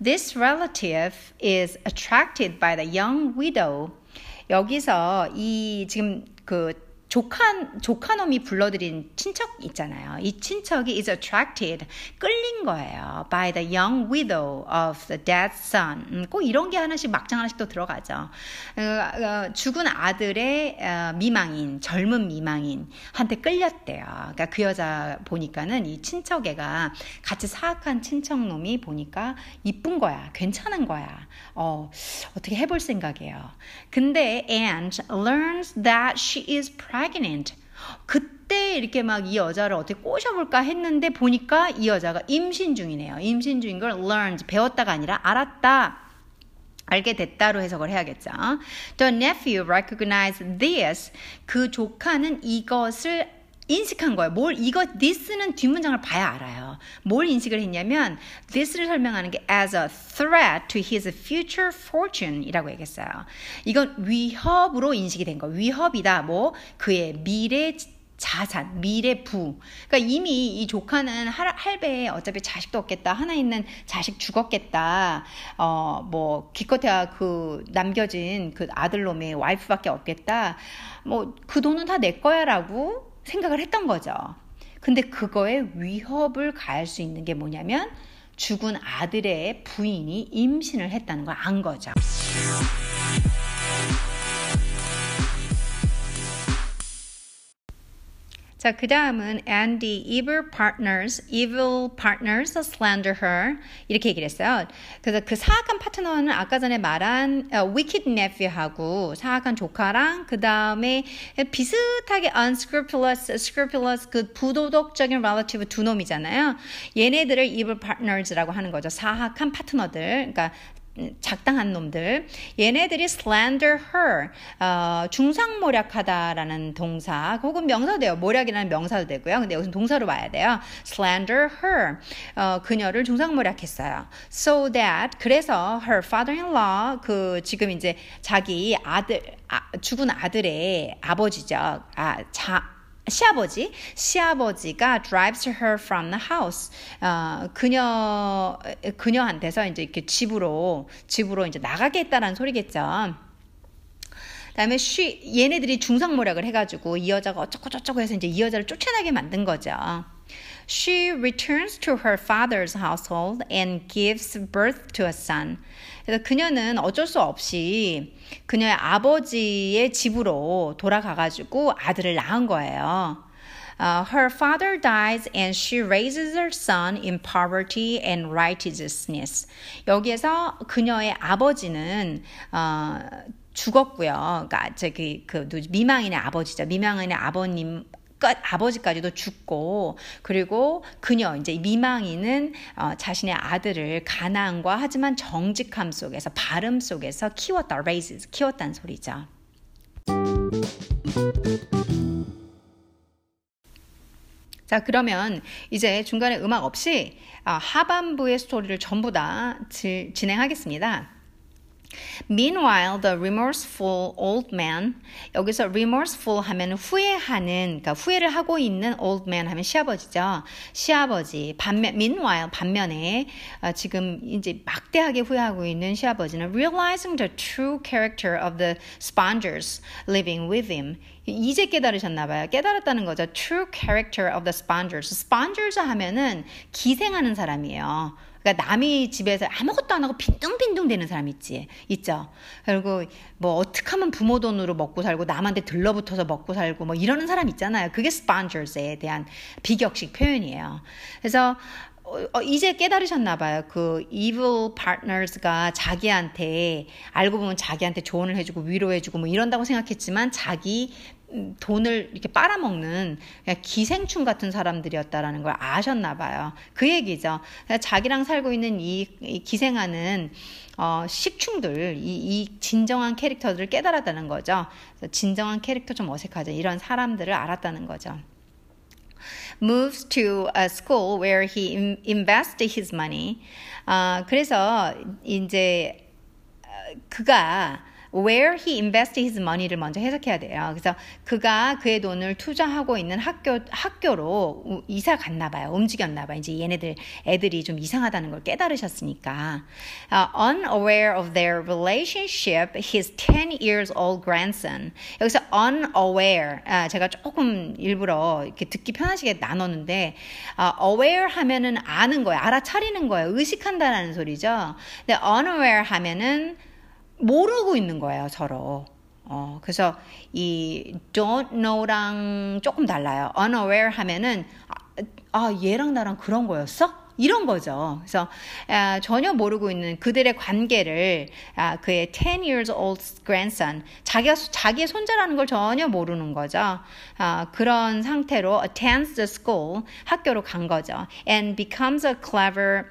This relative is attracted by the young widow. 여기서 이 지금 그 조카 조카놈이 불러들인 친척 있잖아요. 이 친척이 is attracted 끌린 거예요. by the young widow of the dead son. 음, 꼭 이런 게 하나씩 막장 하나씩 또 들어가죠. 어, 어, 죽은 아들의 어, 미망인 젊은 미망인 한테 끌렸대요. 그러니까 그 여자 보니까는 이 친척애가 같이 사악한 친척놈이 보니까 이쁜 거야, 괜찮은 거야. 어 어떻게 해볼 생각이에요. 근데 and learns that she is pregnant. Pregnant. 그때 이렇게 막 이 여자를 어떻게 꼬셔볼까 했는데 보니까 이 여자가 임신 중이네요. 임신 중인 걸 learned, 배웠다가 아니라 알았다. 알게 됐다로 해석을 해야겠죠. The nephew recognized this. 그 조카는 이것을 인식한 거예요. 뭘 이거 this는 뒷문장을 봐야 알아요. 뭘 인식을 했냐면 this를 설명하는 게 as a threat to his future fortune이라고 얘기했어요. 이건 위협으로 인식이 된 거. 위협이다. 뭐 그의 미래 자산, 미래 부. 그러니까 이미 이 조카는 할, 할배에 어차피 자식도 없겠다. 하나 있는 자식 죽었겠다. 어, 뭐, 기껏해야 그 남겨진 그 아들놈의 와이프밖에 없겠다. 뭐, 그 돈은 다 내 거야 라고 생각을 했던 거죠. 근데 그거에 위협을 가할 수 있는 게 뭐냐면 죽은 아들의 부인이 임신을 했다는 걸 안 거죠. 자, 그 다음은 and the evil partners, evil partners slander her 이렇게 얘기를 했어요. 그래서 그 사악한 파트너는 아까 전에 말한 uh, wicked nephew하고 사악한 조카랑 그 다음에 비슷하게 unscrupulous, scrupulous 그 부도덕적인 relative 두 놈이잖아요. 얘네들을 evil partners라고 하는 거죠. 사악한 파트너들. 그러니까 작당한 놈들. 얘네들이 slander her. 어, 중상모략하다라는 동사. 혹은 명사도 돼요. 모략이라는 명사도 되고요. 근데 여기서 동사로 봐야 돼요. slander her. 어, 그녀를 중상모략했어요. So that 그래서 her father-in-law 그 지금 이제 자기 아들 아, 죽은 아들의 아버지죠. 아, 자 시아버지, 시아버지가 drives her from the house. 어, 그녀 그녀한테서 이제 이렇게 집으로 집으로 이제 나가게 했다라는 소리겠죠. 그다음에 she 얘네들이 중상모략을 해가지고 이 여자가 어쩌고 저쩌고 해서 이제 이 여자를 쫓아나게 만든 거죠. She returns to her father's household and gives birth to a son. 그래서 그녀는 어쩔 수 없이 그녀의 아버지의 집으로 돌아가가지고 아들을 낳은 거예요. Uh, her father dies and she raises her son in poverty and righteousness. 여기에서 그녀의 아버지는 어, 죽었고요. 그러니까 저기 그 미망인의 아버지죠. 미망인의 아버님 아버지까지도 죽고 그리고 그녀 이제 미망이는 어, 자신의 아들을 가난과 하지만 정직함 속에서 발음 속에서 키웠다 raises 키웠다는 소리죠. 자 그러면 이제 중간에 음악 없이 어, 하반부의 스토리를 전부 다 지, 진행하겠습니다. Meanwhile, the remorseful old man 여기서 remorseful 하면 후회하는 그러니까 후회를 하고 있는 old man 하면 시아버지죠. 시아버지 반면 meanwhile 반면에 어, 지금 이제 막대하게 후회하고 있는 시아버지는 realizing the true character of the spongers living with him 이제 깨달으셨나 봐요. 깨달았다는 거죠. True character of the spongers. spongers 하면은 기생하는 사람이에요. 그러니까 남이 집에서 아무것도 안 하고 빈둥빈둥 되는 사람 있지, 있죠. 그리고 뭐 어떻게 하면 부모 돈으로 먹고 살고 남한테 들러붙어서 먹고 살고 뭐 이러는 사람 있잖아요. 그게 spongers에 대한 비격식 표현이에요. 그래서 어, 이제 깨달으셨나 봐요. 그 evil partners가 자기한테 알고 보면 자기한테 조언을 해주고 위로해주고 뭐 이런다고 생각했지만 자기 돈을 이렇게 빨아먹는 기생충 같은 사람들이었다라는 걸 아셨나 봐요. 그 얘기죠. 자기랑 살고 있는 이, 이 기생하는 어, 식충들, 이, 이, 진정한 캐릭터들을 깨달았다는 거죠. 진정한 캐릭터 좀 어색하죠. 이런 사람들을 알았다는 거죠. moves to a school where he invested his money. 어, 그래서 이제 그가 where he invested his money를 먼저 해석해야 돼요. 그래서 그가 그의 돈을 투자하고 있는 학교 학교로 이사 갔나 봐요. 움직였나 봐요. 이제 얘네들 애들이 좀 이상하다는 걸 깨달으셨으니까. Uh, unaware of their relationship, his 10 years old grandson. 여기서 unaware. 아, 제가 조금 일부러 이렇게 듣기 편하시게 나눴는데 uh, aware 하면은 아는 거예요. 알아차리는 거예요. 의식한다라는 소리죠. 근데 unaware 하면은 모르고 있는 거예요, 서로. 어, 그래서 이 don't know랑 조금 달라요. unaware 하면은 아, 아 얘랑 나랑 그런 거였어? 이런 거죠. 그래서 아, 전혀 모르고 있는 그들의 관계를 아, 그의 10 years old grandson 자기가 자기의 손자라는 걸 전혀 모르는 거죠. 아, 그런 상태로 attends the school 학교로 간 거죠. and becomes a clever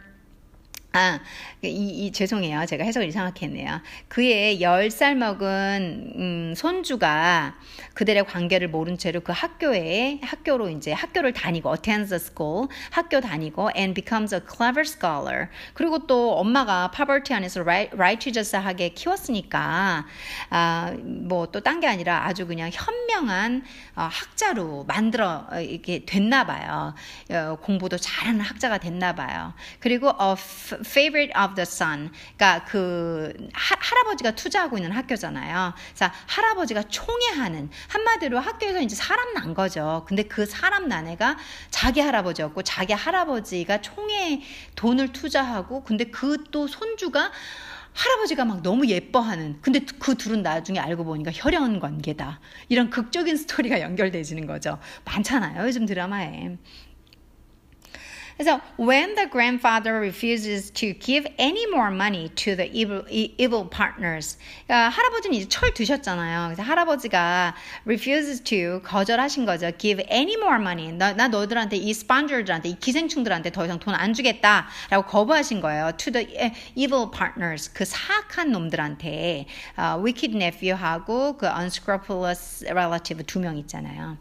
아, 이, 이, 죄송해요. 제가 해석을 이상하게 했네요. 그의 10살 먹은, 음, 손주가 그들의 관계를 모른 채로 그 학교에, 학교로 이제 학교를 다니고, attends the school, 학교 다니고, and becomes a clever scholar. 그리고 또 엄마가 poverty 안에서 righteous하게 키웠으니까, 아, 뭐 또 딴 게 아니라 아주 그냥 현명한 어, 학자로 만들어, 어, 이렇게 됐나 봐요. 어, 공부도 잘하는 학자가 됐나 봐요. 그리고, 어, favorite of the son. 그러니까 그 하, 할아버지가 투자하고 있는 학교잖아요. 자, 할아버지가 총애하는 한마디로 학교에서 이제 사람 난 거죠. 근데 그 사람 난 애가 자기 할아버지였고 자기 할아버지가 총애 돈을 투자하고 근데 그 또 손주가 할아버지가 막 너무 예뻐하는 근데 그 둘은 나중에 알고 보니까 혈연 관계다. 이런 극적인 스토리가 연결되지는 거죠. 많잖아요 요즘 드라마에 그래서 when the grandfather refuses to give any more money to the evil, evil partners, 그러니까 할아버지는 이제 철 드셨잖아요. 그래서 할아버지가 refuses to 거절하신 거죠. give any more money. 나, 나 너들한테 이 sponger들한테 이 기생충들한테 더 이상 돈 안 주겠다라고 거부하신 거예요. to the evil partners 그 사악한 놈들한테 uh, wicked nephew하고 그 unscrupulous relative 두 명 있잖아요.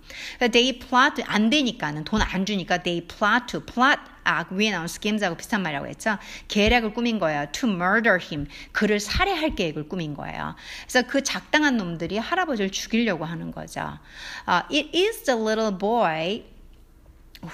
they plot 안 되니까는 돈 안 주니까 they plot to plot 아, 위에 나온 schemes하고 비슷한 말이라고 했죠. 계략을 꾸민 거예요. To murder him. 그를 살해할 계획을 꾸민 거예요. 그래서 그 작당한 놈들이 할아버지를 죽이려고 하는 거죠. Uh, it is the little boy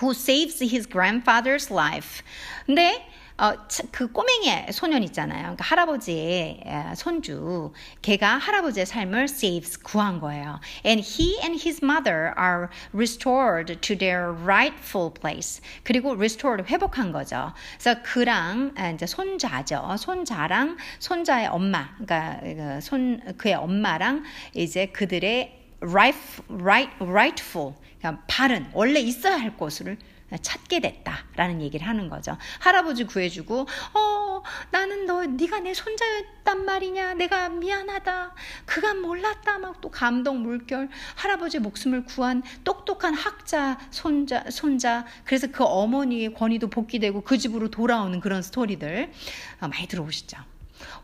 who saves his grandfather's life. 근데 어, 그 꼬맹이 소년 있잖아요. 그러니까 할아버지의 손주, 걔가 할아버지의 삶을 saves 구한 거예요. And he and his mother are restored to their rightful place. 그리고 restored 회복한 거죠. 그래서 그랑 이제 손자죠. 손자랑 손자의 엄마, 그러니까 손 그의 엄마랑 이제 그들의 right, right, rightful, 그러니까 바른 원래 있어야 할 곳을 찾게 됐다라는 얘기를 하는 거죠. 할아버지 구해주고 어 나는 너 네가 내 손자였단 말이냐 내가 미안하다 그간 몰랐다 막 또 감동 물결 할아버지 목숨을 구한 똑똑한 학자 손자 손자 그래서 그 어머니의 권위도 복귀되고 그 집으로 돌아오는 그런 스토리들 많이 들어보시죠.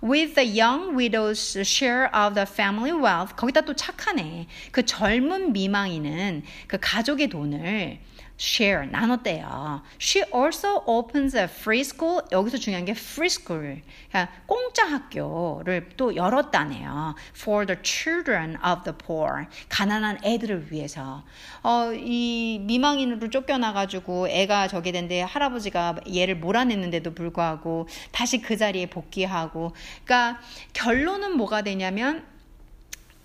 With the young widow's share of the family wealth 거기다 또 착하네. 그 젊은 미망이는 그 가족의 돈을 share 나눴대요. She also opens a free school. 여기서 중요한 게 free school. 그러니까 공짜 학교를 또 열었다네요. For the children of the poor. 가난한 애들을 위해서. 어, 이 미망인으로 쫓겨나가지고 애가 저게 된데 할아버지가 얘를 몰아냈는데도 불구하고 다시 그 자리에 복귀하고. 그러니까 결론은 뭐가 되냐면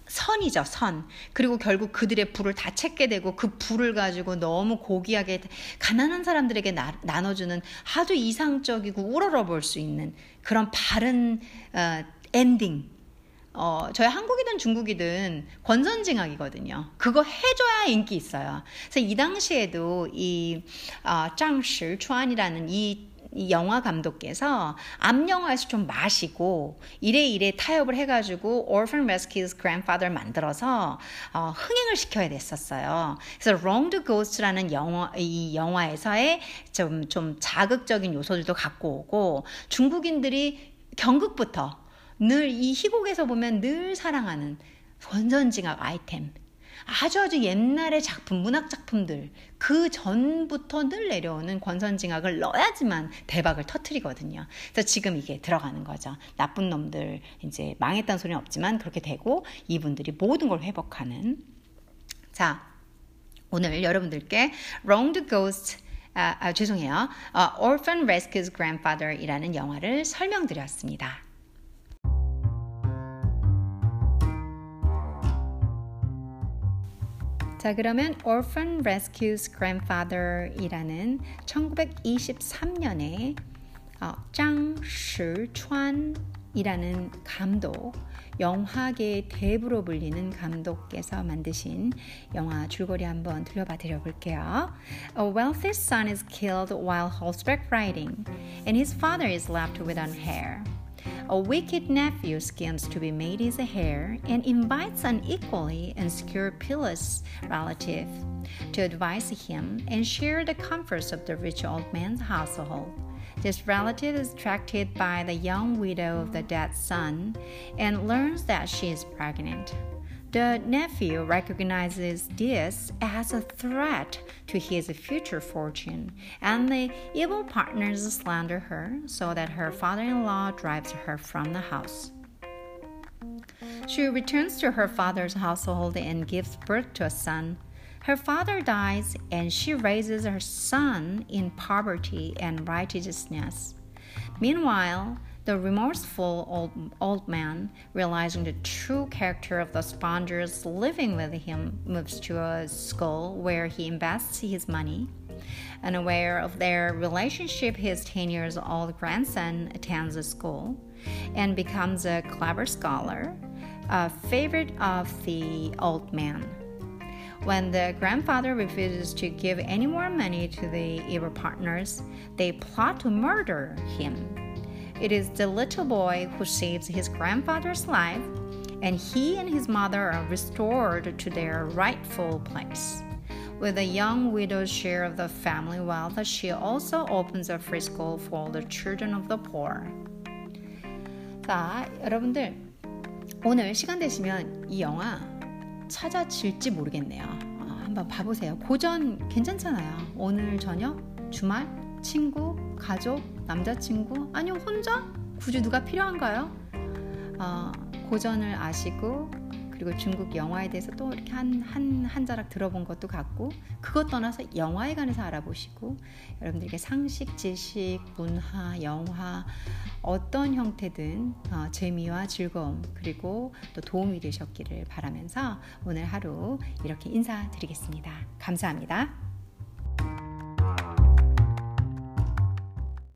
선이죠, 선. 그리고 결국 그들의 부를 다 찾게 되고 그 부를 가지고 너무 고귀하게 가난한 사람들에게 나, 나눠주는 아주 이상적이고 우러러볼 수 있는 그런 바른 어, 엔딩. 어, 저희 한국이든 중국이든 권선징악이거든요. 그거 해줘야 인기 있어요. 그래서 이 당시에도 이 어, 짱실추안이라는 이 이 영화 감독께서 앞 영화에서 좀 마시고 이래 이래 타협을 해가지고 Orphan Rescue's Grandfather 만들어서 어, 흥행을 시켜야 됐었어요. 그래서 Wrong to Ghost라는 영화 이 영화에서의 좀, 좀 자극적인 요소들도 갖고 오고 중국인들이 경극부터 늘 이 희곡에서 보면 늘 사랑하는 권선징악 아이템 아주 아주 옛날의 작품, 문학 작품들 그 전부터 늘 내려오는 권선징악을 넣어야지만 대박을 터트리거든요. 그래서 지금 이게 들어가는 거죠. 나쁜 놈들 이제 망했다는 소리는 없지만 그렇게 되고 이분들이 모든 걸 회복하는 자 오늘 여러분들께 Wronged Ghost 아, 아 죄송해요. 어, Orphan Rescues Grandfather이라는 영화를 설명드렸습니다. 자, 그러면 Orphan Rescues Grandfather이라는 1923년에 어, 짱시추안이라는 감독, 영화계의 대부로 불리는 감독께서 만드신 영화 줄거리 한번 들려봐 드려볼게요. A wealthy son is killed while horseback riding, and his father is left without hair. A wicked nephew schemes to be made his heir and invites an equally unscrupulous relative to advise him and share the comforts of the rich old man's household. This relative is attracted by the young widow of the dead son and learns that she is pregnant. The nephew recognizes this as a threat to his future fortune, and the evil partners slander her so that her father in law drives her from the house. She returns to her father's household and gives birth to a son. Her father dies, and she raises her son in poverty and righteousness. Meanwhile, the remorseful old, old man, realizing the true character of the spongers living with him, moves to a school where he invests his money. Unaware of their relationship, his 10 years old grandson attends the school and becomes a clever scholar, a favorite of the old man. When the grandfather refuses to give any more money to the evil partners, they plot to murder him. It is the little boy who saves his grandfather's life, and he and his mother are restored to their rightful place. With a young widow's share of the family wealth, she also opens a free school for the children of the poor. 자, 여러분들 오늘 시간 되시면 이 영화 찾아질지 모르겠네요. 어, 한번 봐보세요. 고전 괜찮잖아요. 오늘 저녁 주말 친구, 가족, 남자친구, 아니요 혼자? 굳이 누가 필요한가요? 어, 고전을 아시고 그리고 중국 영화에 대해서 또 이렇게 한, 한, 한 자락 들어본 것도 같고 그것 떠나서 영화에 관해서 알아보시고 여러분들에게 상식, 지식, 문화, 영화 어떤 형태든 어, 재미와 즐거움 그리고 또 도움이 되셨기를 바라면서 오늘 하루 이렇게 인사드리겠습니다. 감사합니다.